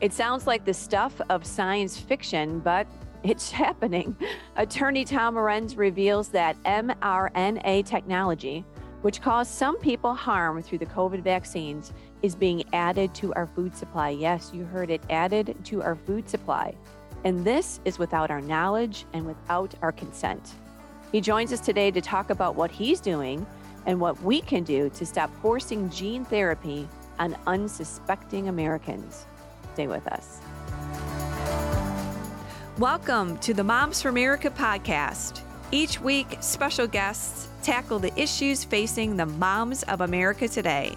It sounds like the stuff of science fiction, but it's happening. Attorney Tom Renz reveals that mRNA technology, which caused some people harm through the COVID vaccines, is being added to our food supply. Yes, you heard it, added to our food supply. And this is without our knowledge and without our consent. He joins us today to talk about what he's doing and what we can do to stop forcing gene therapy on unsuspecting Americans. Stay with us. Welcome to the Moms for America podcast. Each week, special guests tackle the issues facing the moms of America today.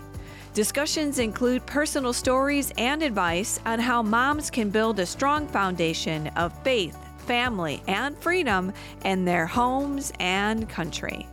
Discussions include personal stories and advice on how moms can build a strong foundation of faith, family, and freedom in their homes and country.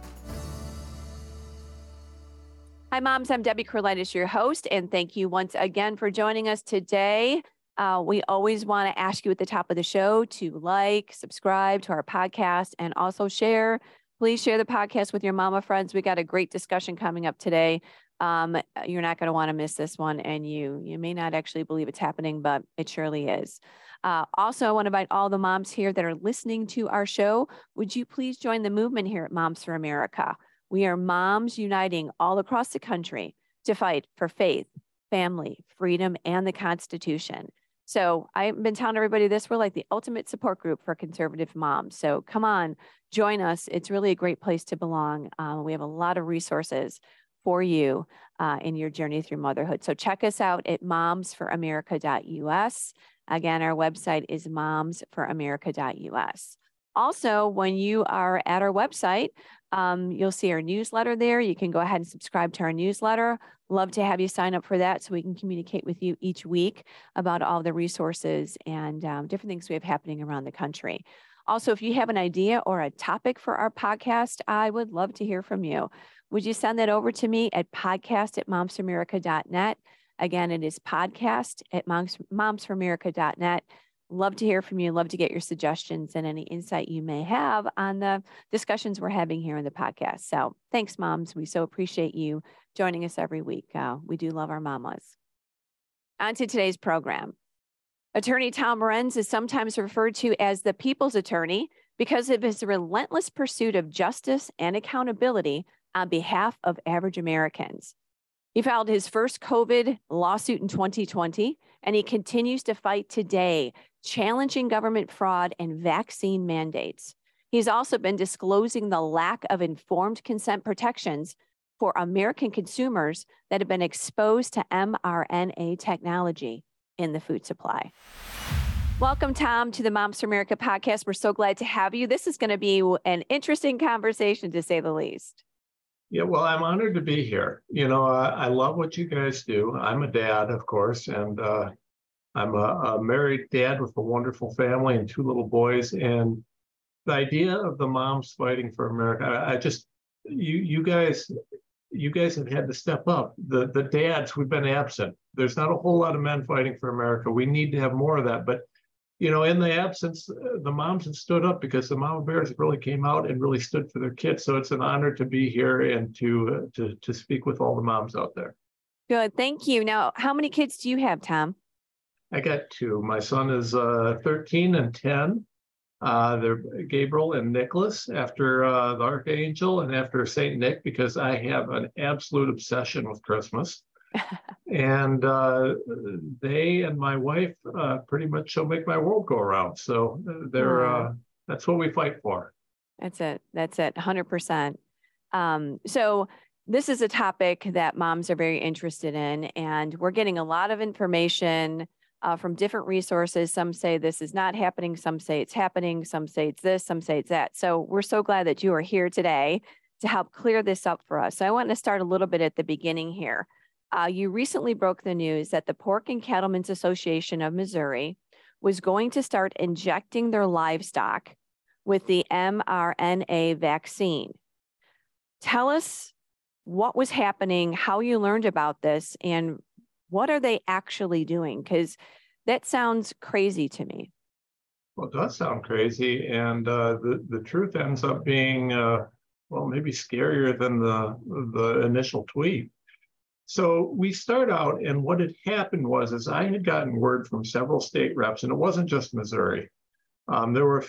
Hi, moms. I'm Debbie Curlitis, your host, and thank you once again for joining us today. Uh, we always want to ask you at the top of the show to like, subscribe to our podcast, and also share. Please share the podcast with your mama friends. We got a great discussion coming up today. Um, you're not going to want to miss this one, and you you may not actually believe it's happening, but it surely is. Uh, also, I want to invite all the moms here that are listening to our show. Would you please join the movement here at Moms for America? We are moms uniting all across the country to fight for faith, family, freedom, and the Constitution. So I've been telling everybody this. We're like the ultimate support group for conservative moms. So come on, join us. It's really a great place to belong. Um, we have a lot of resources for you uh, in your journey through motherhood. So check us out at momsforamerica.us. Again, our website is momsforamerica.us. Also, when you are at our website, um, you'll see our newsletter there. You can go ahead and subscribe to our newsletter. Love to have you sign up for that so we can communicate with you each week about all the resources and um, different things we have happening around the country. Also, if you have an idea or a topic for our podcast, I would love to hear from you. Would you send that over to me at podcast at momsforamerica.net? Again, it is podcast at moms. Love to hear from you. Love to get your suggestions and any insight you may have on the discussions we're having here in the podcast. So thanks, moms. We so appreciate you joining us every week. Uh, we do love our mamas. On to today's program. Attorney Tom Renz is sometimes referred to as the people's attorney because of his relentless pursuit of justice and accountability on behalf of average Americans. He filed his first COVID lawsuit in 2020, and he continues to fight today, challenging government fraud and vaccine mandates. He's also been disclosing the lack of informed consent protections for American consumers that have been exposed to mRNA technology in the food supply. Welcome, Tom, to the Moms for America podcast. We're so glad to have you. This is going to be an interesting conversation, to say the least. Yeah, well, I'm honored to be here. You know, I, I love what you guys do. I'm a dad, of course, and uh, I'm a, a, married dad with a wonderful family and two little boys. And the idea of the moms fighting for America, I, I just, you, you guys, you guys have had to step up. The the dads, we've been absent. There's not a whole lot of men fighting for America. We need to have more of that. But you know, in the absence, the moms have stood up because the mama bears really came out and really stood for their kids. So it's an honor to be here and to uh, to to speak with all the moms out there. Good, thank you. Now, how many kids do you have, Tom? I got two. My son is uh, 13 and 10. Uh, they're Gabriel and Nicholas after uh, the Archangel and after Saint Nick because I have an absolute obsession with Christmas and uh, they and my wife uh, pretty much shall make my world go around. So uh, they're uh, that's what we fight for. That's it. That's it. Hundred um, percent. So this is a topic that moms are very interested in, and we're getting a lot of information. Uh, from different resources. Some say this is not happening. Some say it's happening. Some say it's this. Some say it's that. So we're so glad that you are here today to help clear this up for us. So I want to start a little bit at the beginning here. Uh, you recently broke the news that the Pork and Cattlemen's Association of Missouri was going to start injecting their livestock with the mRNA vaccine. Tell us what was happening, how you learned about this, and what are they actually doing? Because that sounds crazy to me. Well, it does sound crazy, and uh, the the truth ends up being uh, well, maybe scarier than the the initial tweet. So we start out, and what had happened was, is I had gotten word from several state reps, and it wasn't just Missouri. Um, there were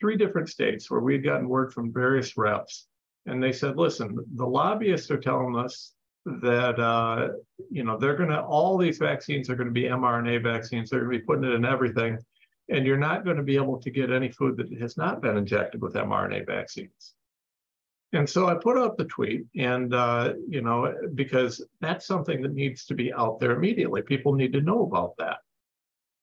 three different states where we had gotten word from various reps, and they said, "Listen, the lobbyists are telling us that uh, you know they're going to all these vaccines are going to be mRNA vaccines. They're going to be putting it in everything, and you're not going to be able to get any food that has not been injected with mRNA vaccines." And so I put out the tweet, and uh, you know, because that's something that needs to be out there immediately. People need to know about that.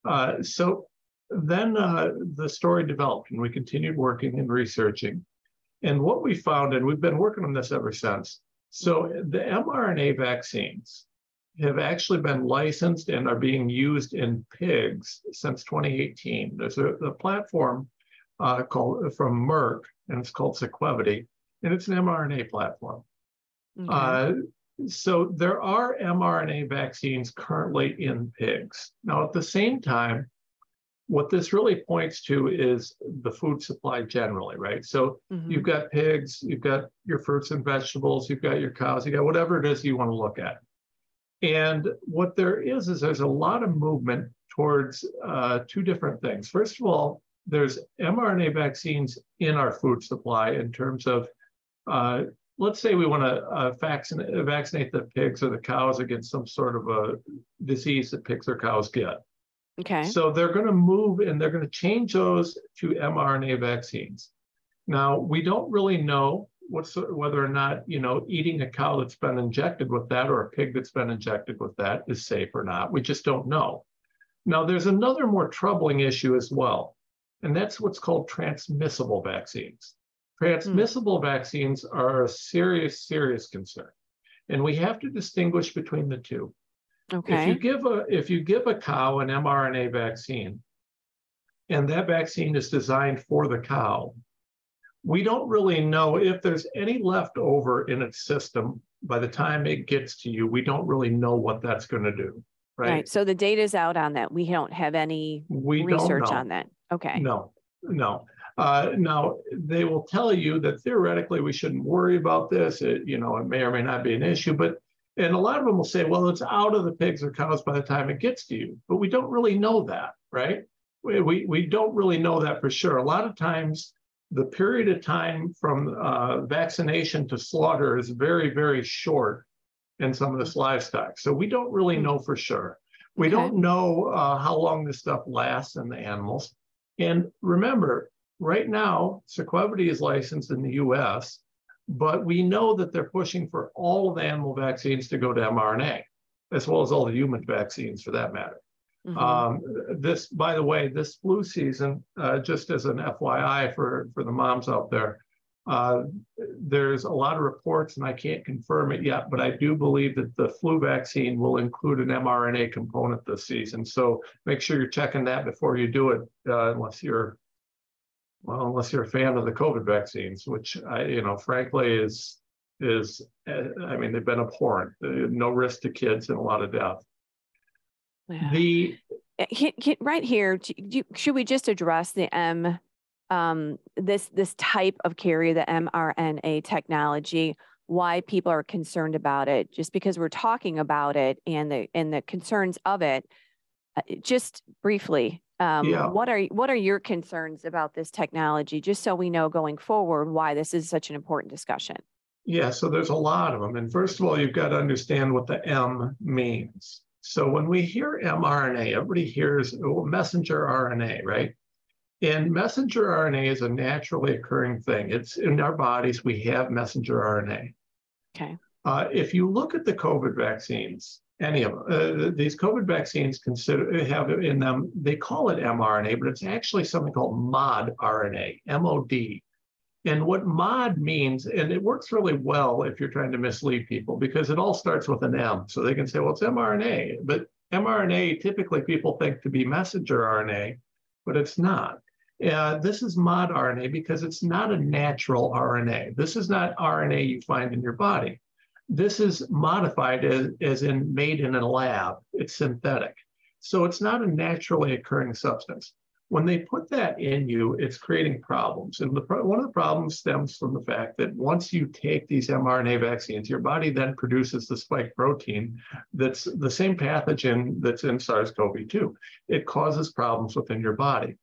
Uh, so then uh, the story developed, and we continued working and researching. And what we found, and we've been working on this ever since. So the mRNA vaccines have actually been licensed and are being used in pigs since 2018. There's a, a platform uh, called from Merck, and it's called Sequivity and it's an mRNA platform. Okay. Uh, so there are mRNA vaccines currently in pigs. Now, at the same time, what this really points to is the food supply generally, right? So mm-hmm. you've got pigs, you've got your fruits and vegetables, you've got your cows, you got whatever it is you want to look at. And what there is, is there's a lot of movement towards uh, two different things. First of all, there's mRNA vaccines in our food supply in terms of uh, let's say we want to uh, vaccinate, vaccinate the pigs or the cows against some sort of a disease that pigs or cows get. Okay. So they're going to move and they're going to change those to mRNA vaccines. Now, we don't really know what's, whether or not, you know, eating a cow that's been injected with that or a pig that's been injected with that is safe or not. We just don't know. Now, there's another more troubling issue as well, and that's what's called transmissible vaccines. Transmissible mm. vaccines are a serious, serious concern. And we have to distinguish between the two. Okay. If you give a if you give a cow an mRNA vaccine, and that vaccine is designed for the cow, we don't really know if there's any left over in its system by the time it gets to you. We don't really know what that's going to do. Right? right. So the data is out on that. We don't have any we research on that. Okay. No, no. Uh, now, they will tell you that theoretically we shouldn't worry about this. It, you know, it may or may not be an issue, but and a lot of them will say, well, it's out of the pigs or cows by the time it gets to you. But we don't really know that, right? We, we, we don't really know that for sure. A lot of times, the period of time from uh, vaccination to slaughter is very, very short in some of this livestock. So we don't really hmm. know for sure. We okay. don't know uh, how long this stuff lasts in the animals. And remember, right now, Sequivity is licensed in the US, but we know that they're pushing for all of the animal vaccines to go to mRNA, as well as all the human vaccines for that matter. Mm-hmm. Um, this, by the way, this flu season, uh, just as an FYI for, for the moms out there, uh, there's a lot of reports, and I can't confirm it yet, but I do believe that the flu vaccine will include an mRNA component this season. So make sure you're checking that before you do it, uh, unless you're well, unless you're a fan of the COVID vaccines, which I, you know, frankly is is I mean they've been abhorrent. No risk to kids and a lot of death. Yeah. The uh, right here, should we just address the M, um, this this type of carrier, the mRNA technology? Why people are concerned about it? Just because we're talking about it and the and the concerns of it. Uh, just briefly, um, yeah. What are what are your concerns about this technology, just so we know going forward why this is such an important discussion? Yeah, so there's a lot of them. And first of all, you've got to understand what the M means. So when we hear mRNA, everybody hears messenger RNA, right? And messenger RNA is a naturally occurring thing. It's in our bodies, we have messenger RNA. Okay. Uh, if you look at the COVID vaccines, any of them. Uh, these COVID vaccines consider have in them, they call it mRNA, but it's actually something called MOD RNA, M-O-D. And what MOD means, and it works really well if you're trying to mislead people because it all starts with an M. So they can say, well, it's mRNA. But mRNA, typically people think to be messenger RNA, but it's not. Uh, this is mod RNA because it's not a natural RNA. This is not RNA you find in your body. This is modified as, as in made in a lab. It's synthetic. So it's not a naturally occurring substance. when they put that in you, it's creating problems. And the, one of the problems stems from the fact that once you take these mRNA vaccines, your body then produces the spike protein that's the same pathogen that's in SARS CoV 2. It causes problems within your body.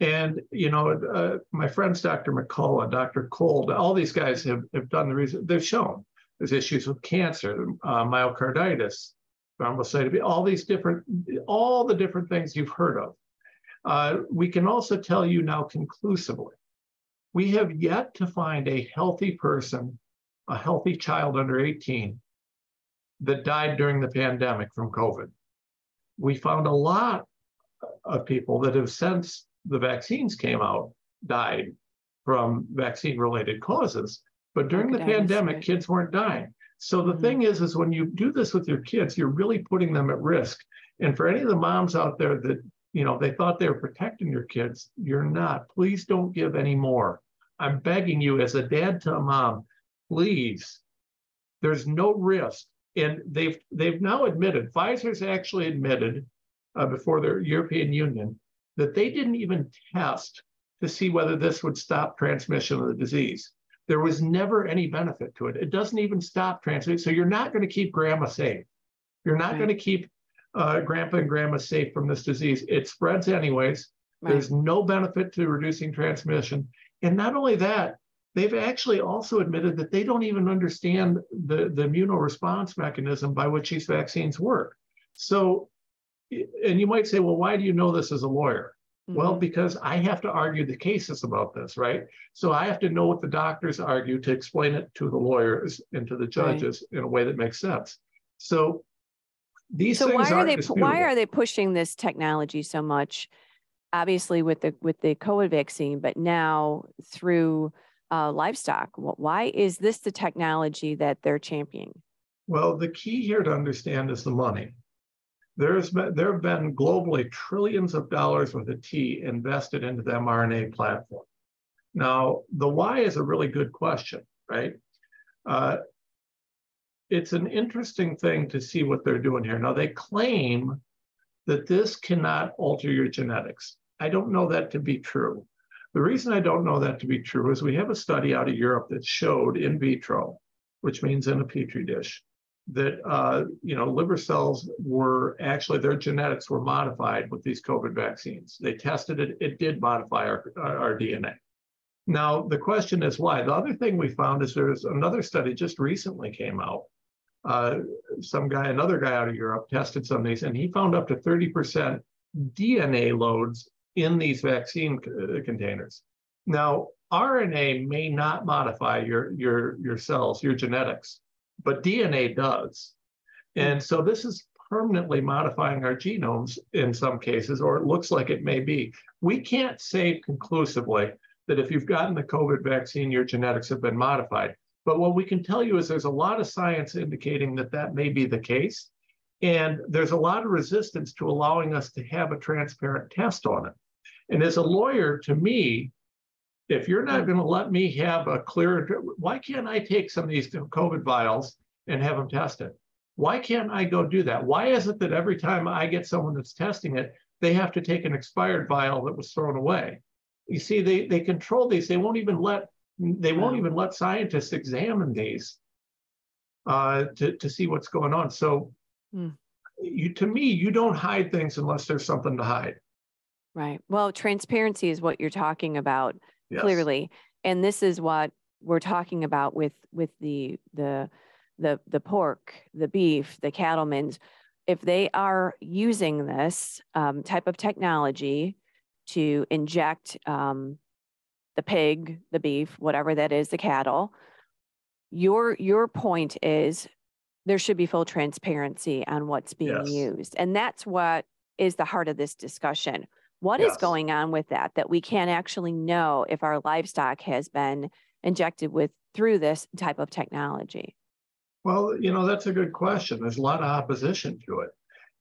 And, you know, uh, my friends, Dr. McCullough, Dr. Cole, all these guys have, have done the research. they've shown there's issues with cancer, uh, myocarditis, thrombocytopenia, all these different, all the different things you've heard of. Uh, we can also tell you now conclusively, we have yet to find a healthy person, a healthy child under 18 that died during the pandemic from COVID. We found a lot of people that have since the vaccines came out died from vaccine related causes. But during the pandemic, kids weren't dying. So the mm-hmm. thing is, is when you do this with your kids, you're really putting them at risk. And for any of the moms out there that you know, they thought they were protecting your kids. You're not. Please don't give any more. I'm begging you, as a dad to a mom, please. There's no risk, and they've they've now admitted. Pfizer's actually admitted uh, before the European Union that they didn't even test to see whether this would stop transmission of the disease. There was never any benefit to it. It doesn't even stop transmission. So you're not going to keep grandma safe. You're not right. going to keep uh, grandpa and grandma safe from this disease. It spreads anyways. Right. There's no benefit to reducing transmission. And not only that, they've actually also admitted that they don't even understand the, the immunoresponse mechanism by which these vaccines work. So, and you might say, well, why do you know this as a lawyer? Mm-hmm. Well, because I have to argue the cases about this, right? So I have to know what the doctors argue to explain it to the lawyers and to the judges right. in a way that makes sense. So these so why are they disputable. why are they pushing this technology so much? Obviously, with the with the COVID vaccine, but now through uh, livestock. Why is this the technology that they're championing? Well, the key here to understand is the money. There's been, there have been globally trillions of dollars worth of tea invested into the mRNA platform. Now, the why is a really good question, right? Uh, it's an interesting thing to see what they're doing here. Now, they claim that this cannot alter your genetics. I don't know that to be true. The reason I don't know that to be true is we have a study out of Europe that showed in vitro, which means in a petri dish, that uh, you know liver cells were actually their genetics were modified with these COVID vaccines. They tested it; it did modify our, our DNA. Now the question is why. The other thing we found is there's another study just recently came out uh, some guy, another guy out of Europe, tested some of these, and he found up to 30% DNA loads in these vaccine uh, containers. Now, RNA may not modify your, your, your cells, your genetics, but DNA does. Hmm. And so this is permanently modifying our genomes in some cases, or it looks like it may be. We can't say conclusively that if you've gotten the COVID vaccine, your genetics have been modified. But what we can tell you is there's a lot of science indicating that that may be the case. And there's a lot of resistance to allowing us to have a transparent test on it. And as a lawyer, to me, if you're not going to let me have a clear, why can't I take some of these COVID vials and have them tested? Why can't I go do that? Why is it that every time I get someone that's testing it, they have to take an expired vial that was thrown away? You see, they, they control these. They won't even let they won't even let scientists examine these uh, to, to see what's going on. So, mm. you, to me, you don't hide things unless there's something to hide. Right. Well, transparency is what you're talking about yes. clearly, and this is what we're talking about with with the the the the pork, the beef, the cattlemen's. If they are using this um, type of technology to inject um, the pig, the beef, whatever that is, the cattle. Your your point is there should be full transparency on what's being yes. used. And that's what is the heart of this discussion. What yes. is going on with that that we can't actually know if our livestock has been injected with through this type of technology? Well, you know, that's a good question. There's a lot of opposition to it.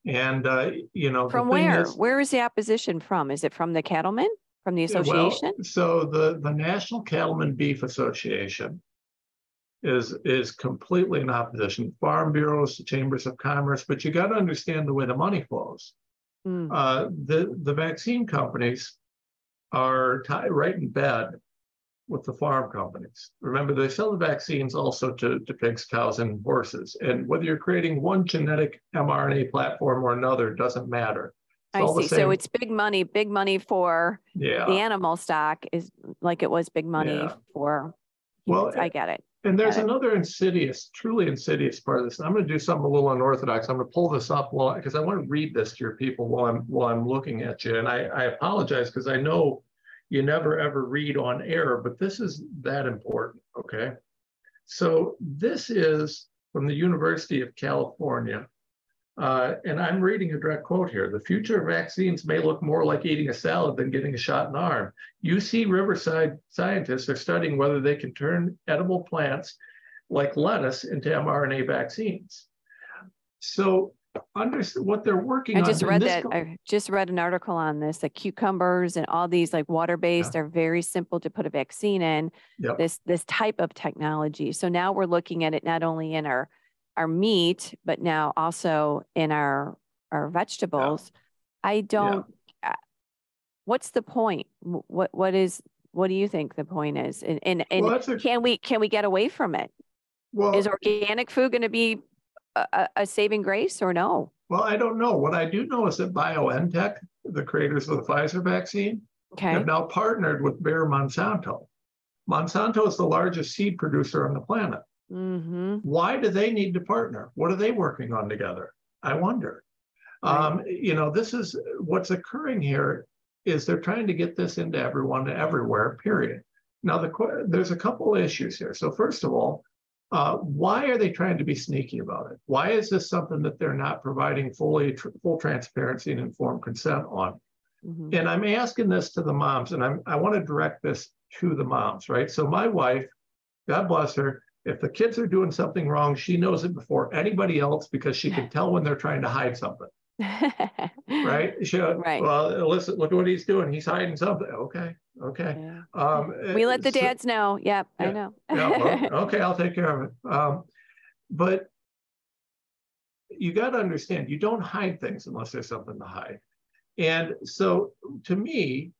And, uh, you know, from where? Is, where is the opposition from? Is it from the cattlemen? from the association? Well, so the, the National Cattlemen Beef Association is, is completely in opposition. Farm bureaus, chambers of commerce, but you got to understand the way the money flows. Mm. Uh, the, the vaccine companies are tied right in bed with the farm companies. Remember, they sell the vaccines also to, to pigs, cows, and horses. And whether you're creating one genetic mRNA platform or another doesn't matter. It's I see. So it's big money, big money for yeah. the animal stock is like it was big money Yeah. for Well. I get it. And there's it. another insidious, truly insidious part of this. I'm going to do something a little unorthodox. I'm going to pull this up while because I want to read this to your people while I'm while I'm looking at you. And I, I apologize because I know you never ever read on air, but this is that important. Okay. So this is from the University of California. Uh, and I'm reading a direct quote here. The future of vaccines may look more like eating a salad than getting a shot in the arm. UC Riverside scientists are studying whether they can turn edible plants like lettuce into mRNA vaccines. So, understand what they're working I on. just read that. go- I just read an article on this. That cucumbers and all these like water-based are very simple to put a vaccine in. Yep. This this type of technology. So now we're looking at it not only in our our meat, but now also in our our vegetables. I don't. uh, What's the point? What what is what do you think the point is? And and, and Well, a- can we can we get away from it? well, Is organic food going to be a, a- a saving grace or no? well, I don't know. What I do know is that BioNTech, the creators of the Pfizer vaccine, Okay. have now partnered with Bayer Monsanto. Monsanto is the largest seed producer on the planet. Mm-hmm. Why do they need to partner? What are they working on together? I wonder. Right. Um, you know, this is what's occurring here is they're trying to get this into everyone everywhere, period. Now, the, there's a couple issues here. So first of all, uh, why are they trying to be sneaky about it? Why is this something that they're not providing fully tr- full transparency and informed consent on? hmm And I'm asking this to the moms, and I'm, I want to direct this to the moms, right? So my wife, God bless her, if the kids are doing something wrong, she knows it before anybody else because she can tell when they're trying to hide something, right? She, Right. Well, listen, look at what he's doing. He's hiding something. Okay, okay. Yeah. Um, We let the so- dads know. Yep, I know. yeah, well, okay, I'll take care of it. Um, but you got to understand, you don't hide things unless there's something to hide. And so, to me,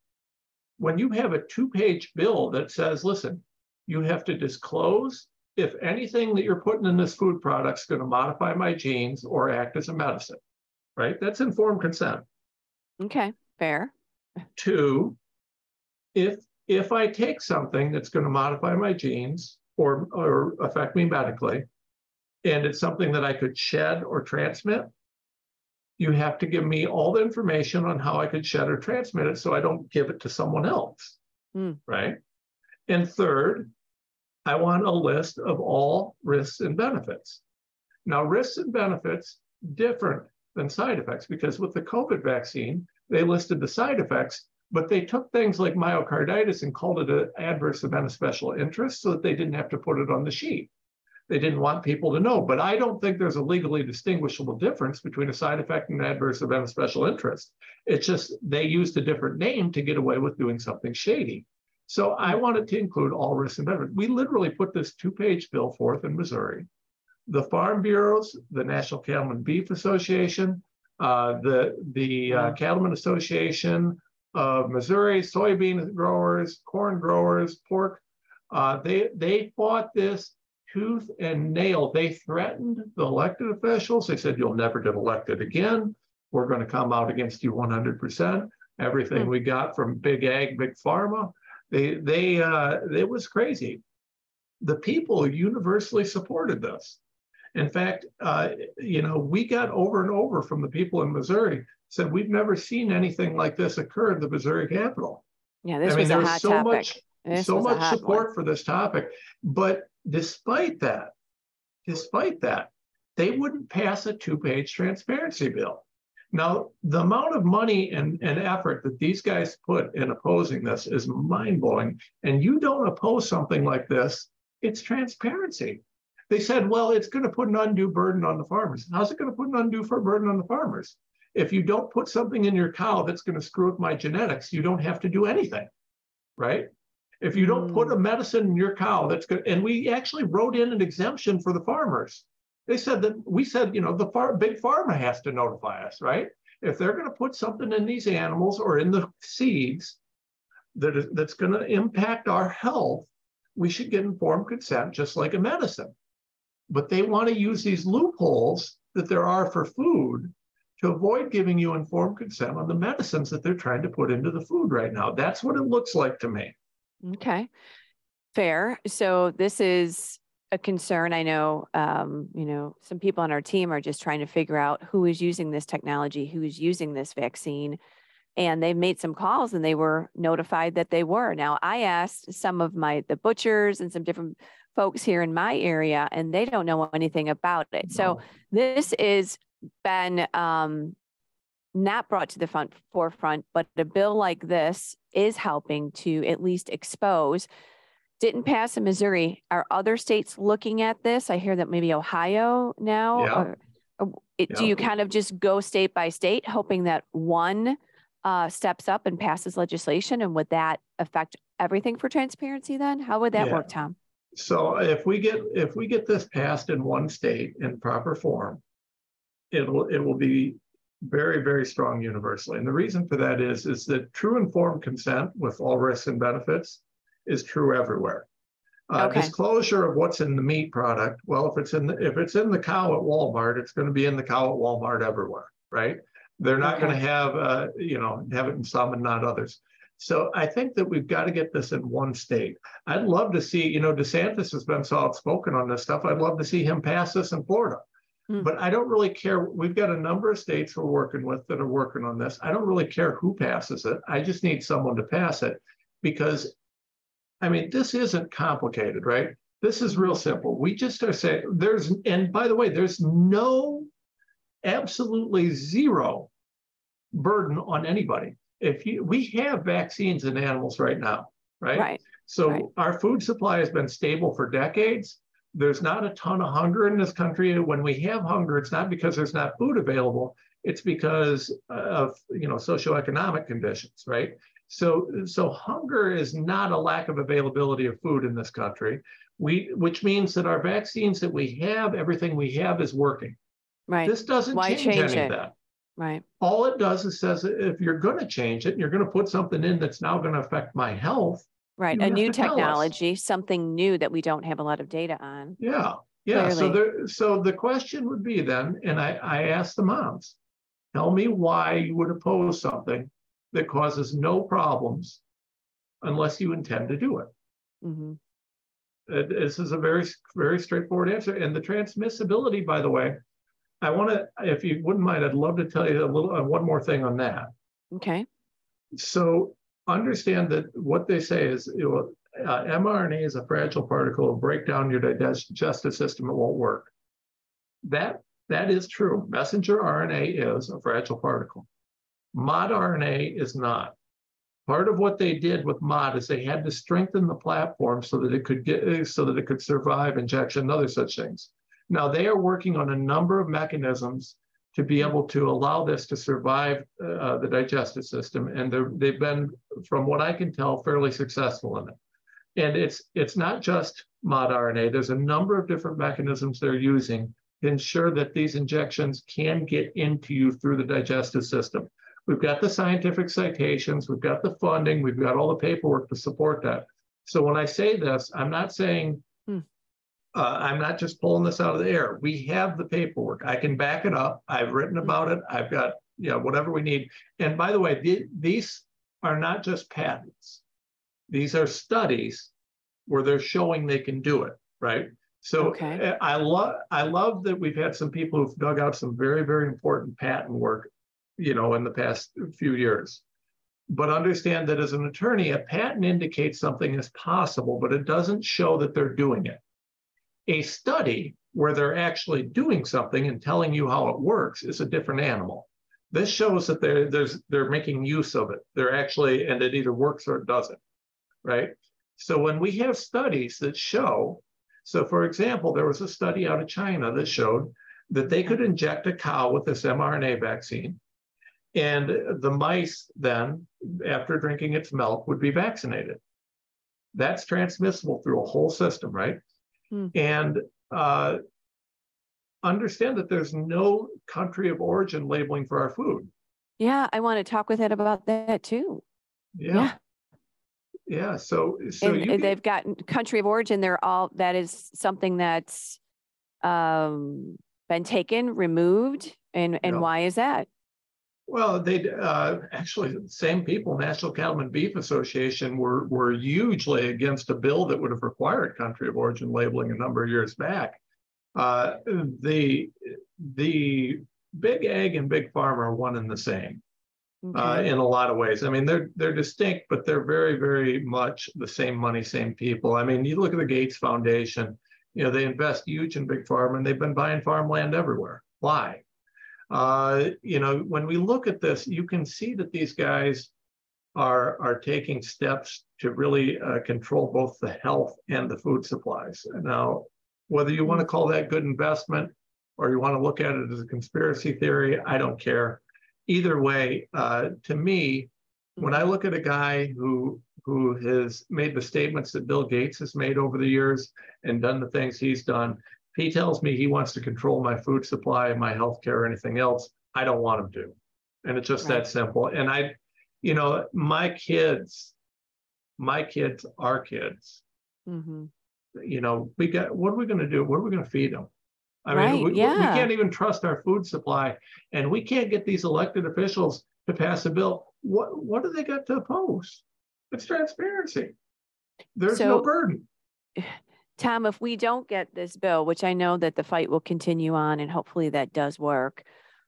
when you have a two-page bill that says, "Listen, you have to disclose if anything that you're putting in this food product is going to modify my genes or act as a medicine," right? That's informed consent. Okay, fair. Two, if if I take something that's going to modify my genes or or affect me medically, and it's something that I could shed or transmit, you have to give me all the information on how I could shed or transmit it so I don't give it to someone else. Hmm. Right. And third, I want a list of all risks and benefits. Now, risks and benefits different than side effects because with the COVID vaccine, they listed the side effects, but they took things like myocarditis and called it an adverse event of special interest so that they didn't have to put it on the sheet. They didn't want people to know, but I don't think there's a legally distinguishable difference between a side effect and an adverse event of special interest. It's just they used a different name to get away with doing something shady. So I wanted to include all risks and benefits. We literally put this two-page bill forth in Missouri. The farm bureaus, the National Cattlemen Beef Association, uh, the the uh, Cattlemen Association of Missouri, soybean growers, corn growers, pork. Uh, they they fought this tooth and nail. They threatened the elected officials. They said, "You'll never get elected again. We're going to come out against you 100 percent." Everything Hmm. we got from big ag, big pharma, they they uh, it was crazy. The people universally supported this. In fact, uh, you know, we got over and over from the people in Missouri said we've never seen anything like this occur in the Missouri Capitol. Yeah, this I mean, was there a was hot so topic. much This so much hot one. support for this topic. But despite that, despite that, they wouldn't pass a two-page transparency bill. Now, the amount of money and, and effort that these guys put in opposing this is mind-blowing. And you don't oppose something like this, it's transparency. They said, well, it's going to put an undue burden on the farmers. How's it going to put an undue for burden on the farmers? If you don't put something in your cow that's going to screw with my genetics, you don't have to do anything, right? If you don't put hmm. a medicine in your cow that's good, and we actually wrote in an exemption for the farmers. They said that we said, you know, the far, big pharma has to notify us, right? If they're going to put something in these animals or in the seeds that is, that's going to impact our health, we should get informed consent just like a medicine. But they want to use these loopholes that there are for food to avoid giving you informed consent on the medicines that they're trying to put into the food right now. That's what it looks like to me. Okay. Fair. So this is a concern. I know, um, you know, some people on our team are just trying to figure out who is using this technology, who is using this vaccine. And they've made some calls and they were notified that they were. Now, I asked some of my, the butchers and some different folks here in my area, and they don't know anything about it. So this is been um, not brought to the front forefront, but a bill like this is helping to at least expose. Didn't pass in Missouri. Are other states looking at this? I hear that maybe Ohio now. Yeah. Or, or it, Do you kind of just go state by state, hoping that one uh, steps up and passes legislation? And would that affect everything for transparency then? How would that Yeah. work, Tom? So if we get if we get this passed in one state in proper form, it will it will be very very strong universally. And the reason for that is is that true informed consent with all risks and benefits is true everywhere. Uh, Okay. Disclosure of what's in the meat product. Well, if it's in the, if it's in the cow at Walmart, it's going to be in the cow at Walmart everywhere, right? They're not going to have uh, you know have it in some and not others. So I think that we've got to get this in one state. I'd love to see, you know, DeSantis has been so outspoken on this stuff. I'd love to see him pass this in Florida. Hmm. But I don't really care. We've got a number of states we're working with that are working on this. I don't really care who passes it. I just need someone to pass it because, I mean, this isn't complicated, right? This is real simple. We just are saying there's, and by the way, there's no, absolutely zero burden on anybody. If you, we have vaccines in animals right now, right? Right. So Right. our food supply has been stable for decades. There's not a ton of hunger in this country. When we have hunger, it's not because there's not food available. It's because of you know socioeconomic conditions, right? So so hunger is not a lack of availability of food in this country. We which means that our vaccines that we have, everything we have is working. Right. This doesn't Why change, change any it? of that. right. All it does is says if you're going to change it and you're going to put something in that's now going to affect my health, Right. A new to tell us. technology, something new that we don't have a lot of data on. Yeah, yeah. So there, so the question would be then, and I, I asked the moms, tell me why you would oppose something that causes no problems unless you intend to do it. hmm Uh, This is a very, very straightforward answer. And the transmissibility, by the way, I want to, if you wouldn't mind, I'd love to tell you a little, uh, one more thing on that. Okay. So understand that what they say is uh, mRNA is a fragile particle. It'll break down your digestive system. It won't work. That that is true. Messenger RNA is a fragile particle. Mod RNA is not. Part of what they did with mod is they had to strengthen the platform so that it could get so that it could survive injection and other such things. Now they are working on a number of mechanisms to be able to allow this to survive uh, the digestive system, and they've been, from what I can tell, fairly successful in it. And it's it's not just mod RNA. There's a number of different mechanisms they're using to ensure that these injections can get into you through the digestive system. We've got the scientific citations, we've got the funding, we've got all the paperwork to support that. So when I say this, I'm not saying Hmm. uh, I'm not just pulling this out of the air. We have the paperwork. I can back it up. I've written about it. I've got you know whatever we need. And by the way, the, these are not just patents. These are studies where they're showing they can do it, right? So Okay. uh, I love I love that we've had some people who've dug out some very very important patent work, you know, in the past few years. But understand that as an attorney, a patent indicates something is possible, but it doesn't show that they're doing it. A study where they're actually doing something and telling you how it works is a different animal. This shows that they're there's they're making use of it. They're actually and it either works or it doesn't, right? So when we have studies that show, so for example, there was a study out of China that showed that they could inject a cow with this mRNA vaccine, and the mice then, after drinking its milk, would be vaccinated. That's transmissible through a whole system, right? Hmm. And uh, understand that there's no country of origin labeling for our food. Yeah, I want to talk with Ed about that too. Yeah. Yeah. So, so And you and get- they've gotten country of origin, they're all, that is something that's um been taken, removed, and and Yeah. why is that? Well, they uh, actually the same people, National Cattlemen Beef Association, were were hugely against a bill that would have required country of origin labeling a number of years back. Uh, the the big ag and big farm are one and the same uh, in a lot of ways. I mean, they're they're distinct, but they're very very much the same money, same people. I mean, you look at the Gates Foundation. You know, they invest huge in big farm, and they've been buying farmland everywhere. Why? Uh, you know, when we look at this, you can see that these guys are are taking steps to really uh, control both the health and the food supplies. Now, whether you want to call that good investment or you want to look at it as a conspiracy theory, I don't care. Either way, uh, to me, when I look at a guy who who has made the statements that Bill Gates has made over the years and done the things he's done, if he tells me he wants to control my food supply, my health care, or anything else, I don't want him to. And it's just Right. that simple. And I, you know, my kids, my kids, our kids, Mhm. you know, we got what are we going to do? What are we going to feed them? I Right, mean, we, we- we can't even trust our food supply, and we can't get these elected officials to pass a bill. What what do they got to oppose? It's transparency. There's no burden. Tom, if we don't get this bill, which I know that the fight will continue on and hopefully that does work,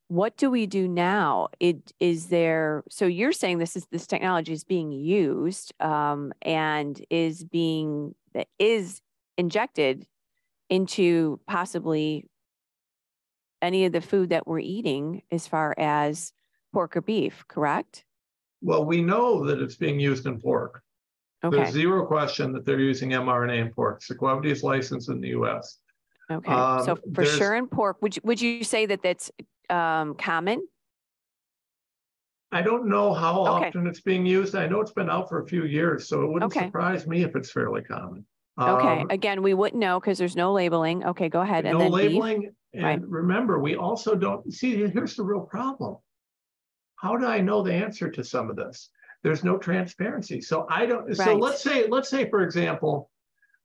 what do we do now? It is there, so you're saying this is, this technology is being used um, and is being, is injected into possibly any of the food that we're eating as far as pork or beef, correct? Well, we know that it's being used in pork. There's zero question that they're using mRNA in pork. Sequivity is licensed in the U.S. okay. So um, for sure in pork, would you, would you say that that's um, common? I don't know how Okay. often it's being used. I know it's been out for a few years, so it wouldn't Okay. surprise me if it's fairly common. Okay, Um, again, we wouldn't know because there's no labeling. Okay, go ahead. And no then beef. labeling. Right. And remember, we also don't see here's the real problem. How do I know the answer to some of this? There's no transparency. So I don't. So let's say, let's say, for example,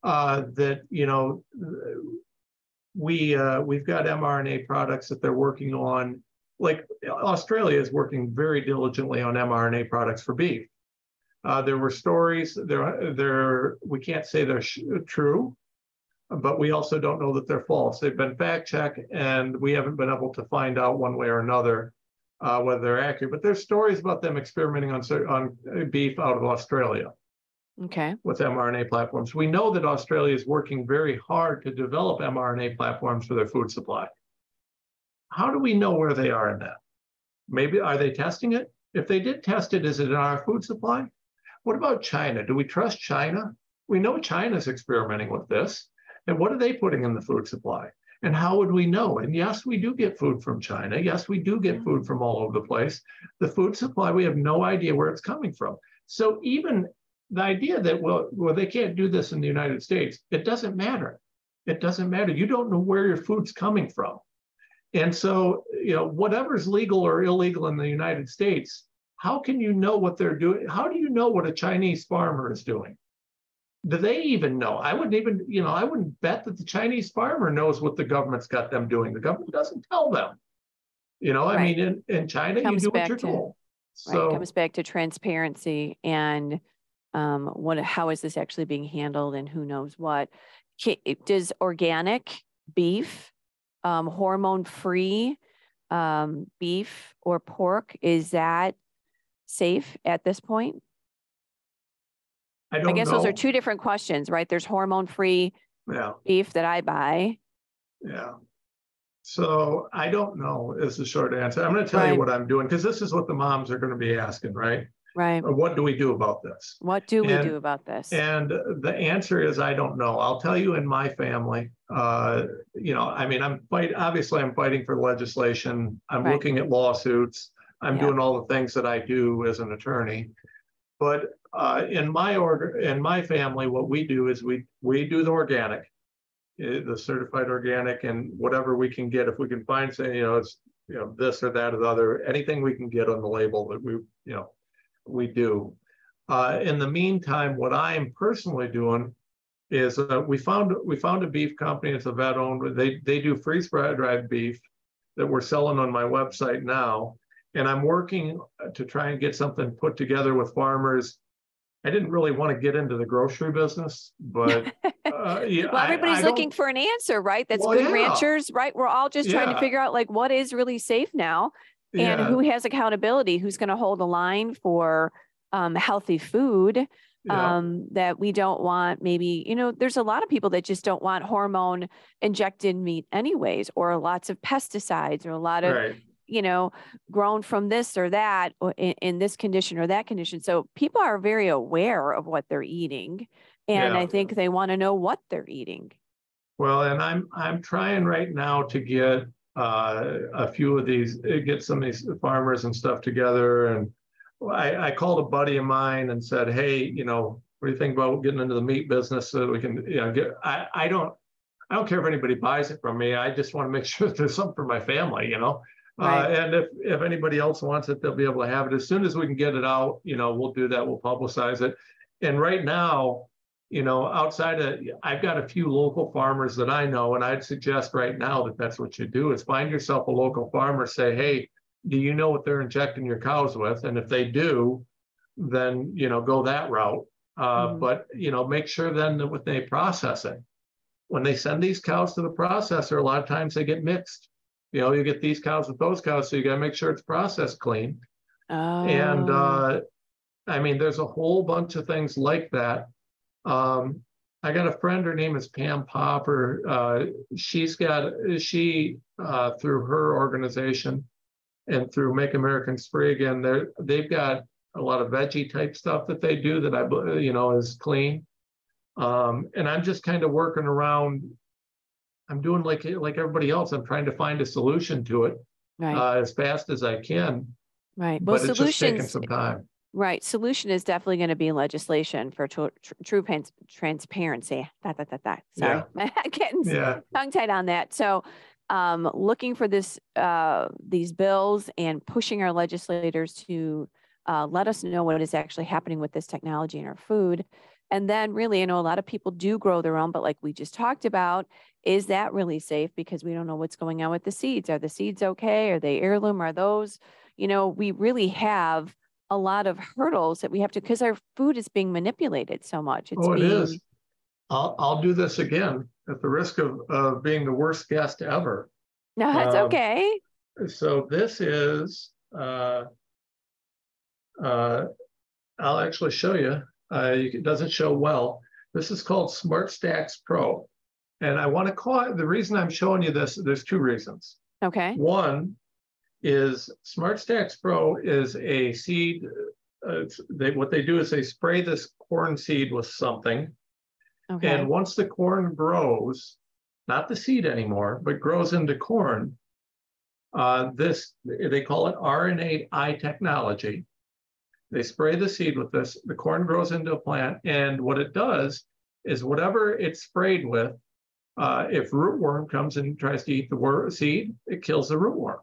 uh, that you know we uh, we've got mRNA products that they're working on. Like Australia is working very diligently on mRNA products for beef. Uh, there were stories. There, there. We can't say they're sh- true, but we also don't know that they're false. They've been fact checked, and we haven't been able to find out one way or another uh, whether they're accurate. But there's stories about them experimenting on on beef out of Australia Okay, with mRNA platforms. We know that Australia is working very hard to develop mRNA platforms for their food supply. How do we know where they are in that? Maybe are they testing it? If they did test it, is it in our food supply? What about China? Do we trust China? We know China's experimenting with this. And what are they putting in the food supply? And how would we know? And yes, we do get food from China. Yes, we do get food from all over the place. The food supply, we have no idea where it's coming from. So even the idea that, well, well, they can't do this in the United States, it doesn't matter. It doesn't matter. You don't know where your food's coming from. And so, you know, whatever's legal or illegal in the United States, how can you know what they're doing? How do you know what a Chinese farmer is doing? Do they even know? I wouldn't even, you know, I wouldn't bet that the Chinese farmer knows what the government's got them doing. The government doesn't tell them. You know, I mean, in, in China, you Comes do what back you're to- told. right, So, comes back to transparency and um, what, how is this actually being handled and who knows what? Does organic beef, um, hormone-free um, beef or pork, is that safe at this point? I don't I guess know. those are two different questions, right? There's hormone-free Yeah. beef that I buy. Yeah. So I don't know is the short answer. I'm going to tell Right. you what I'm doing because this is what the moms are going to be asking, right? Right. What do we do about this? What do we And- do about this? And the answer is I don't know. I'll tell you in my family, uh, you know, I mean, I'm fight. Obviously, I'm fighting for legislation. I'm Right. looking at lawsuits. I'm Yeah. doing all the things that I do as an attorney. But uh, in my order, in my family, what we do is we we do the organic, eh, the certified organic, and whatever we can get. If we can find, say, you know, it's you know, this or that or the other, anything we can get on the label that we, you know, we do. Uh, in the meantime, what I am personally doing is uh, we found we found a beef company. It's a vet owned. They they do freeze dried beef that we're selling on my website now, and I'm working to try and get something put together with farmers. I didn't really want to get into the grocery business, but uh, yeah, well, everybody's I, I looking for an answer, right? That's well, good yeah. ranchers, right? We're all just trying to figure out like what is really safe now, and who has accountability, who's going to hold the line for um, healthy food yeah. um, that we don't want maybe you know there's a lot of people that just don't want hormone injected meat anyways or lots of pesticides or a lot of right. You know grown from this or that or in, in, this condition or that condition so people are very aware of what they're eating and yeah. i think they want to know what they're eating well and i'm i'm trying right now to get uh, a few of these get some of these farmers and stuff together and I, I called a buddy of mine and said, hey, you know, what do you think about getting into the meat business so that we can, you know, get, I, I don't, I don't care if anybody buys it from me. I just want to make sure there's something for my family, you know? Uh, right. Uh, and if, if anybody else wants it, they'll be able to have it. As soon as we can get it out, you know, we'll do that. We'll publicize it. And right now, you know, outside of, I've got a few local farmers that I know, and I'd suggest right now that that's what you do is find yourself a local farmer, say, hey, do you know what they're injecting your cows with? And if they do, then you know go that route. Uh, mm-hmm. But you know, make sure then that when they processing, when they send these cows to the processor, a lot of times they get mixed. You know, you get these cows with those cows, so you got to make sure it's processed clean. Oh. And uh, I mean, there's a whole bunch of things like that. Um, I got a friend. Her name is Pam Popper. Uh, she's got she uh, through her organization and through Make Americans Free again, they they've got a lot of veggie type stuff that they do that I you know is clean. Um, and I'm just kind of working around. I'm doing like like everybody else. I'm trying to find a solution to it right. uh, as fast as I can. Right. Well, but solutions. taking some time. Right. Solution is definitely going to be legislation for tr- true transparency. That, that, that, that. Sorry. Yeah. Getting yeah. tongue tied on that. So um, looking for this uh, these bills and pushing our legislators to uh, let us know what is actually happening with this technology in our food. And then, really, I know a lot of people do grow their own, but like we just talked about, is that really safe? Because we don't know what's going on with the seeds. Are the seeds okay? Are they heirloom? Are those, you know, we really have a lot of hurdles that we have to, because our food is being manipulated so much. It's oh, it being, is. I'll, I'll do this again at the risk of, of being the worst guest ever. No, that's um, okay. So this is, uh, uh, I'll actually show you. Uh, it doesn't show well. This is called SmartStax Pro. And I want to call it, the reason I'm showing you this, there's two reasons. Okay. One is SmartStax Pro is a seed. Uh, they, what they do is they spray this corn seed with something Okay. And once the corn grows, not the seed anymore, but grows into corn, uh, this they call it RNAi technology. They spray the seed with this. The corn grows into a plant, and what it does is whatever it's sprayed with, uh, if rootworm comes and tries to eat the wor- seed, it kills the rootworm,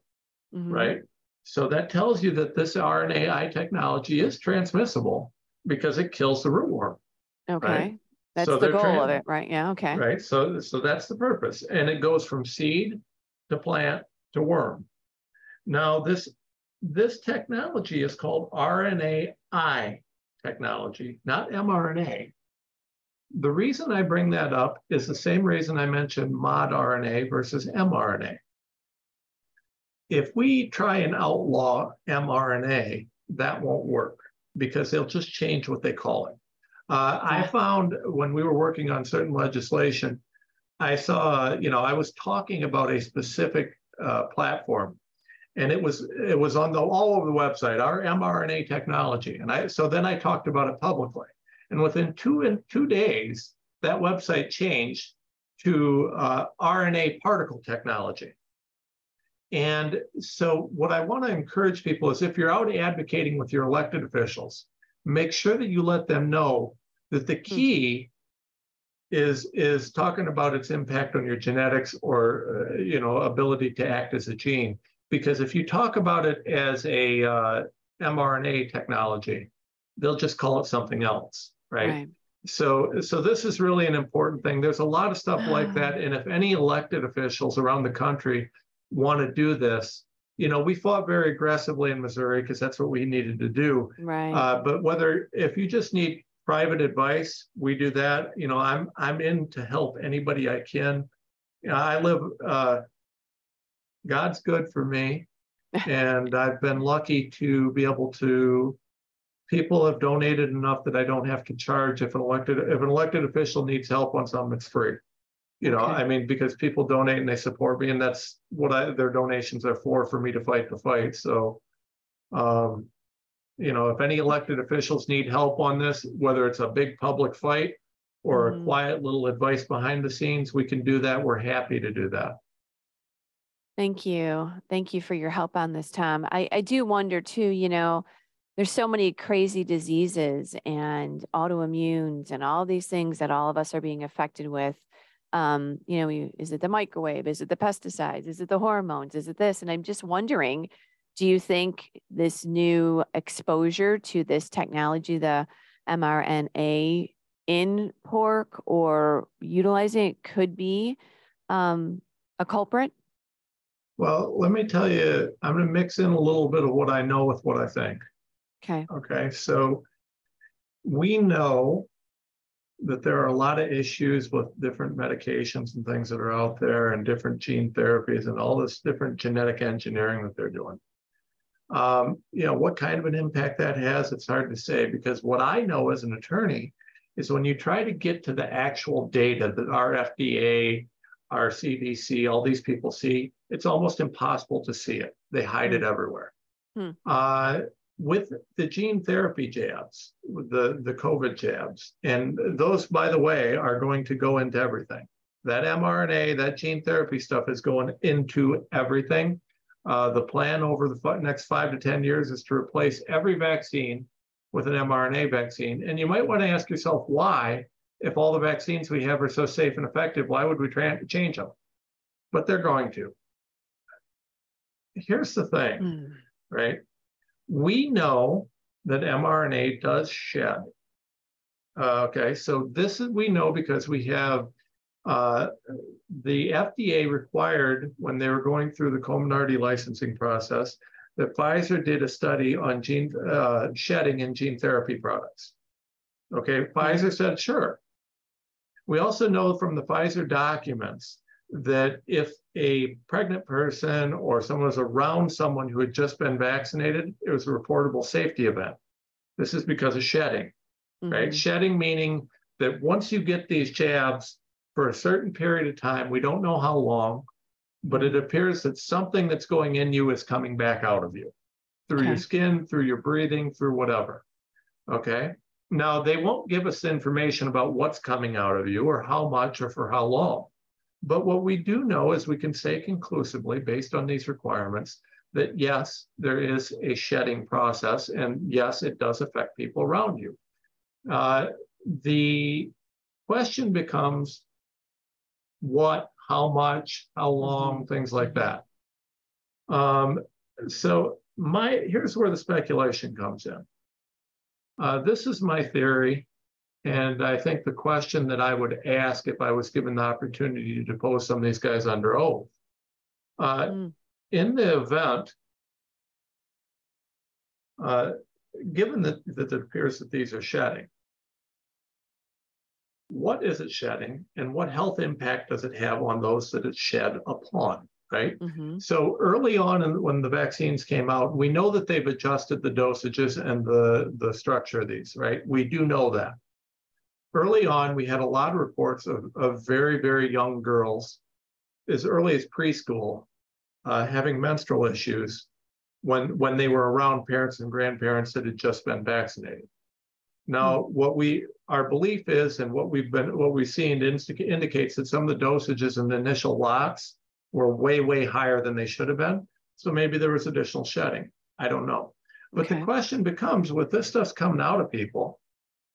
mm-hmm. right? So that tells you that this RNAi technology is transmissible because it kills the rootworm. Okay. Right? That's so the goal trans- of it, right? Yeah. Okay. Right. So, so that's the purpose, and it goes from seed to plant to worm. Now, this this technology is called RNAi technology, not mRNA. The reason I bring that up is the same reason I mentioned mod RNA versus mRNA. If we try and outlaw mRNA, that won't work because they'll just change what they call it. Uh, I found when we were working on certain legislation, I saw, you know, I was talking about a specific uh, platform, and it was it was on the all over the website, our mRNA technology, and I so then I talked about it publicly, and within two in two days, that website changed to uh, RNA particle technology. And so, what I want to encourage people is if you're out advocating with your elected officials, make sure that you let them know that the hmm. key is is talking about its impact on your genetics or uh, you know ability to act as a gene Because if you talk about it as a uh, mRNA technology, they'll just call it something else, right? right? So, so this is really an important thing. There's a lot of stuff like that, and if any elected officials around the country want to do this, you know, we fought very aggressively in Missouri because that's what we needed to do. Right. Uh, but whether if you just need private advice, we do that. You know, I'm I'm in to help anybody I can. You know, I live. Uh, God's good for me, and I've been lucky to be able to. People have donated enough that I don't have to charge if an elected if an elected official needs help on something, it's free. You know, okay. I mean, because people donate and they support me, and that's what I, their donations are for, for me to fight the fight. So, um, you know, if any elected officials need help on this, whether it's a big public fight or mm-hmm. a quiet little advice behind the scenes, we can do that. We're happy to do that. Thank you. Thank you for your help on this, Tom. I, I do wonder too, you know, there's so many crazy diseases and autoimmunes and all these things that all of us are being affected with um, you know, is it the microwave? Is it the pesticides? Is it the hormones? Is it this? And I'm just wondering, do you think this new exposure to this technology, the mRNA in pork or utilizing it could be um, a culprit? Well, let me tell you, I'm going to mix in a little bit of what I know with what I think. Okay. Okay. So we know that there are a lot of issues with different medications and things that are out there and different gene therapies and all this different genetic engineering that they're doing. Um, you know, what kind of an impact that has, it's hard to say because what I know as an attorney is when you try to get to the actual data that our FDA, our CDC, all these people see, it's almost impossible to see it. They hide it hmm. everywhere. Hmm. Uh, with the gene therapy jabs, the, the COVID jabs. And those, by the way, are going to go into everything. That mRNA, that gene therapy stuff is going into everything. Uh, the plan over the next five to 10 years is to replace every vaccine with an mRNA vaccine. And you might want to ask yourself why, if all the vaccines we have are so safe and effective, why would we tra- change them? But they're going to. Here's the thing, mm. right? We know that mRNA does shed. Uh, okay, so this is we know because we have uh, the FDA required when they were going through the Comirnaty licensing process that Pfizer did a study on gene uh, shedding in gene therapy products. Okay, Pfizer said sure. We also know from the Pfizer documents that if a pregnant person or someone was around someone who had just been vaccinated, it was a reportable safety event. This is because of shedding, mm-hmm. right? Shedding meaning that once you get these jabs for a certain period of time, we don't know how long, but it appears that something that's going in you is coming back out of you through okay. your skin, through your breathing, through whatever. Okay. Now, they won't give us information about what's coming out of you or how much or for how long. But what we do know is we can say conclusively, based on these requirements, that yes, there is a shedding process, and yes, it does affect people around you. Uh, the question becomes what, how much, how long, things like that. Um, so my here's where the speculation comes in. Uh, this is my theory. And I think the question that I would ask if I was given the opportunity to depose some of these guys under oath, uh, mm. in the event, uh, given that, that it appears that these are shedding, what is it shedding and what health impact does it have on those that it's shed upon? Right. Mm-hmm. So early on, in, when the vaccines came out, we know that they've adjusted the dosages and the the structure of these. Right. We do know that early on, we had a lot of reports of, of very, very young girls as early as preschool uh, having menstrual issues when, when they were around parents and grandparents that had just been vaccinated. Now, mm-hmm. what we our belief is, and what we've been what we've seen indicates that some of the dosages in the initial lots were way way higher than they should have been. So maybe there was additional shedding. I don't know. But okay. the question becomes, with this stuff coming out of people,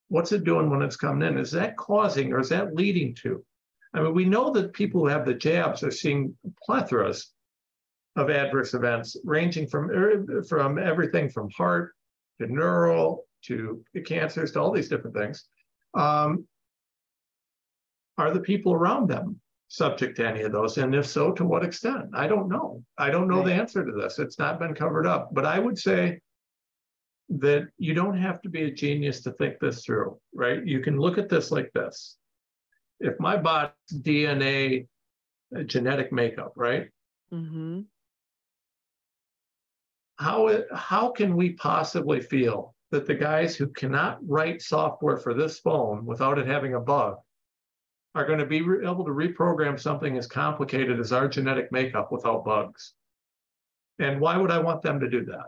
What's it doing when it's coming in? Is that causing or is that leading to? I mean, we know that people who have the jabs are seeing plethoras of adverse events, ranging from, er, from everything from heart to neural to cancers to all these different things. Um, are the people around them subject to any of those? And if so, to what extent? I don't know. I don't know right. the answer to this. It's not been covered up. But I would say that you don't have to be a genius to think this through, right? You can look at this like this. If my body's DNA genetic makeup, right? Mm-hmm. How, how can we possibly feel that the guys who cannot write software for this phone without it having a bug are going to be able to reprogram something as complicated as our genetic makeup without bugs? And why would I want them to do that?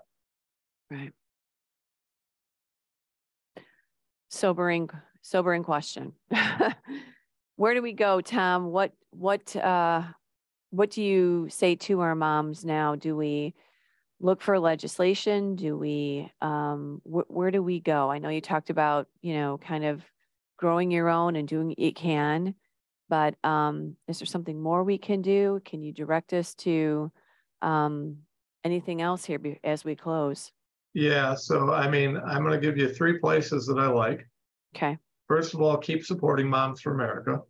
Right. Sobering, sobering question. Where do we go, Tom? What what uh what do you say to our moms now? Do we look for legislation? Do we um wh- where do we go? I know you talked about, you know, kind of growing your own and doing it can, but um is there something more we can do? Can you direct us to um anything else here as we close? Yeah, so I mean, I'm going to give you three places that I like. Okay. First of all, keep supporting Moms for America.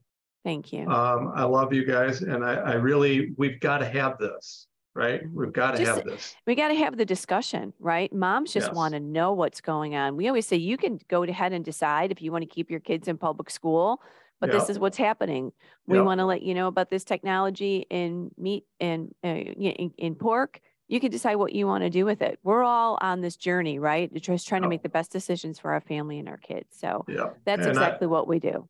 Thank you. Um, I love you guys, and I, I really, we've got to have this, right? We've got to have this. We got to have the discussion, right? Moms just Yes. want to know what's going on. We always say you can go ahead and decide if you want to keep your kids in public school, but this is what's happening. We Yep. want to let you know about this technology in meat and uh, in, in pork. You can decide what you want to do with it. We're all on this journey, right? Just trying to make the best decisions for our family and our kids. So that's And I- exactly what we do.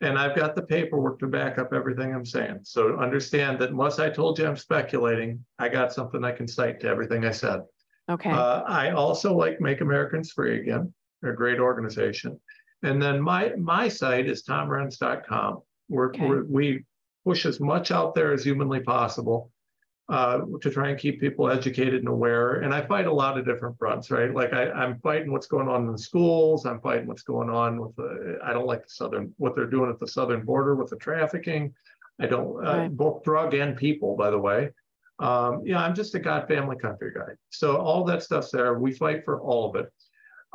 And I've got the paperwork to back up everything I'm saying. So understand that unless I told you I'm speculating, I got something I can cite to everything I said. Okay. Uh, I also like Make Americans Free Again. They're a great organization. And then my my site is tomrenz.com. We're, Okay. we're, we push as much out there as humanly possible uh, to try and keep people educated and aware. And I fight a lot of different fronts, right? Like I, I'm fighting what's going on in the schools. I'm fighting what's going on with the. I don't like the southern what they're doing at the southern border with the trafficking. I don't uh, both drug and people, by the way. Um, yeah, I'm just a God family country guy. So all that stuff's there. We fight for all of it.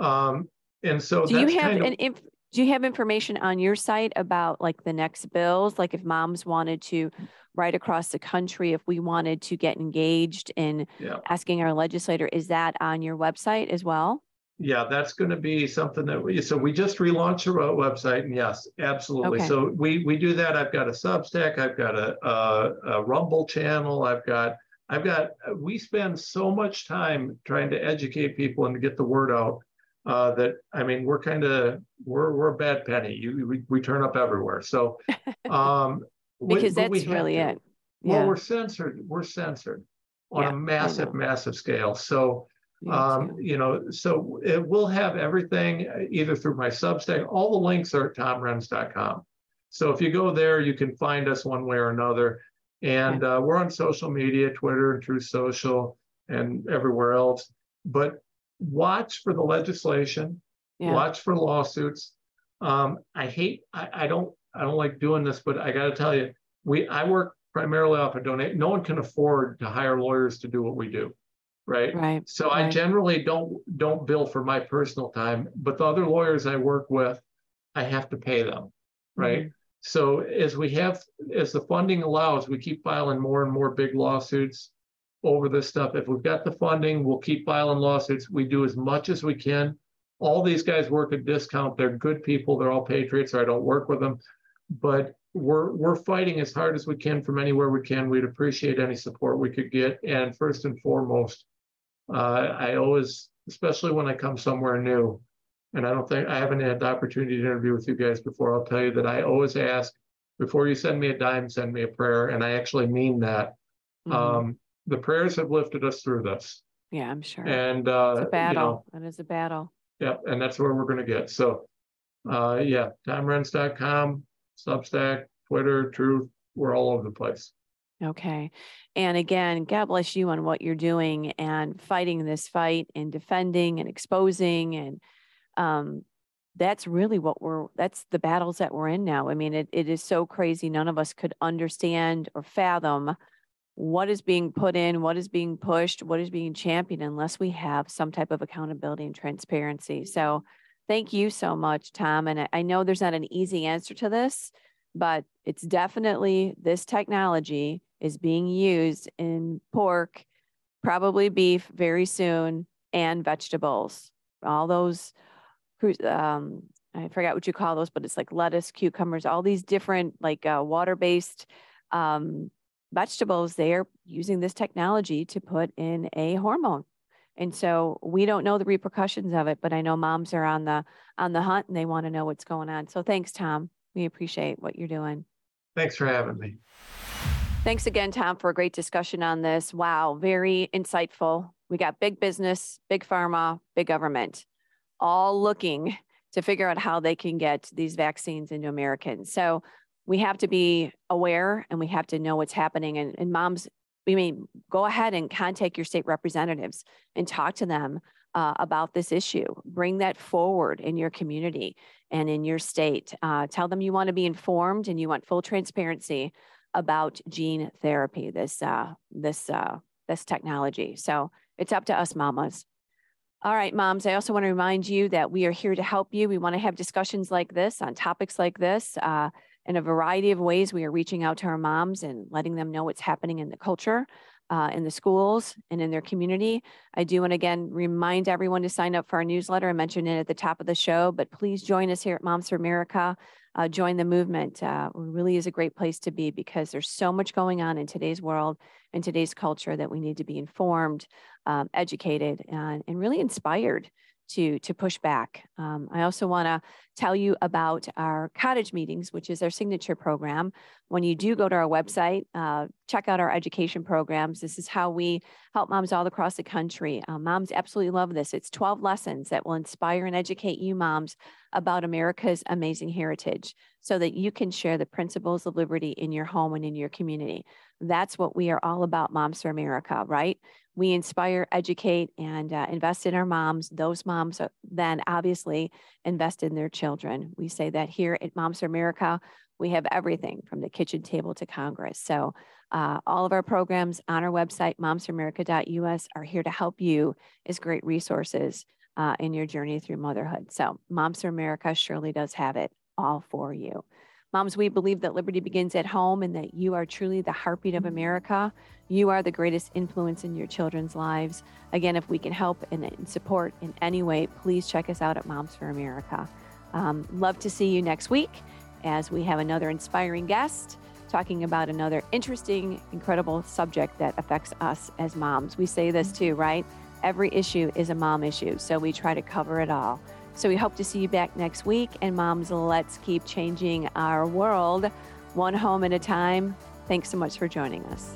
Um, and so Do you have of, an inf- do you have information on your site about like the next bills? Like if moms wanted to right across the country, if we wanted to get engaged in Yeah. asking our legislator, is that on your website as well? yeah, that's going to be something that we, so we just relaunched our website and yes, absolutely. Okay. So we, we do that. I've got a Substack, I've got a, a, a Rumble channel. I've got, I've got, we spend so much time trying to educate people and to get the word out. Uh, that I mean, we're kind of we're we're a bad penny. You we, we turn up everywhere. So um Because we that's really to. it. Well, we're censored. We're censored on Yeah, a massive, massive scale. So um, you know, so it will have everything uh, either through my Substack. All the links are at tomrenz.com. So if you go there, you can find us one way or another. And uh, we're on social media, Twitter and Truth Social, and everywhere else. But watch for the legislation. Yeah. Watch for lawsuits. Um, I hate. I, I don't. I don't like doing this, but I got to tell you, we. I work primarily off a donate. No one can afford to hire lawyers to do what we do, right? Right. So I generally don't don't bill for my personal time, but the other lawyers I work with, I have to pay them, right? Mhm. So as we have, as the funding allows, we keep filing more and more big lawsuits over this stuff. If we've got the funding, we'll keep filing lawsuits. We do as much as we can. All these guys work at discount. They're good people. They're all patriots. Or I don't work with them, but we're we're fighting as hard as we can from anywhere we can. We'd appreciate any support we could get. And first and foremost, uh, I always, especially when I come somewhere new, and I don't think I haven't had the opportunity to interview with you guys before. I'll tell you that I always ask before you send me a dime, send me a prayer, and I actually mean that. Mhm. Um, the prayers have lifted us through this, yeah, I'm sure. and uh, it's a you battle. know, That is a battle. Yep, and that's where we're gonna get. So, uh, yeah, TomRenz.com, Substack, Twitter, Truth, we're all over the place. Okay. And again, God bless you on what you're doing and fighting this fight and defending and exposing. And um, that's really what we're, that's the battles that we're in now. I mean, it, it is so crazy. None of us could understand or fathom what is being put in, what is being pushed, what is being championed, unless we have some type of accountability and transparency. So thank you so much, Tom. And I- know there's not an easy answer to this, but it's definitely this technology is being used in pork, probably beef very soon, and vegetables. All those, um, I forgot what you call those, but it's like lettuce, cucumbers, all these different like uh, water-based um, vegetables. They are using this technology to put in a hormone. And so we don't know the repercussions of it, but I know moms are on the on the hunt and they want to know what's going on. So thanks, Tom. We appreciate what you're doing. Thanks for having me. Thanks again, Tom, for a great discussion on this. Wow, very insightful. We got big business, big pharma, big government, all looking to figure out how they can get these vaccines into Americans. So we have to be aware and we have to know what's happening. And, and moms, we mean, go ahead and contact your state representatives and talk to them uh, about this issue. Bring that forward in your community and in your state. Uh, tell them you want to be informed and you want full transparency about gene therapy, this uh, this uh, this technology. So it's up to us, mamas. All right, moms. I also want to remind you that we are here to help you. We want to have discussions like this on topics like this. Uh, in a variety of ways, we are reaching out to our moms and letting them know what's happening in the culture, uh, in the schools, and in their community. I do want to again remind everyone to sign up for our newsletter. I mentioned it at the top of the show, but please join us here at Moms for America uh, join the movement. Uh, really is a great place to be because there's so much going on in today's world and today's culture that we need to be informed, um, educated, and, and really inspired to to push back. Um, I also want to tell you about our cottage meetings, which is our signature program. When you do go to our website, uh, check out our education programs. This is how we help moms all across the country. Uh, moms absolutely love this. It's 12 lessons that will inspire and educate you moms about America's amazing heritage so that you can share the principles of liberty in your home and in your community. That's what we are all about, Moms for America, right? We inspire, educate, and uh, invest in our moms. Those moms then obviously invest in their children. We say that here at Moms for America, we have everything from the kitchen table to Congress. So uh, all of our programs on our website, momsforamerica.us, are here to help you as great resources uh, in your journey through motherhood. So Moms for America surely does have it all for you. Moms, we believe that liberty begins at home and that you are truly the heartbeat of America. You are the greatest influence in your children's lives. Again, if we can help and, support in any way, please check us out at Moms for America. Um, love to see you next week as we have another inspiring guest talking about another interesting, incredible subject that affects us as moms. We say this too, right? Every issue is a mom issue, so we try to cover it all. So we hope to see you back next week. And moms, let's keep changing our world one home at a time. Thanks so much for joining us.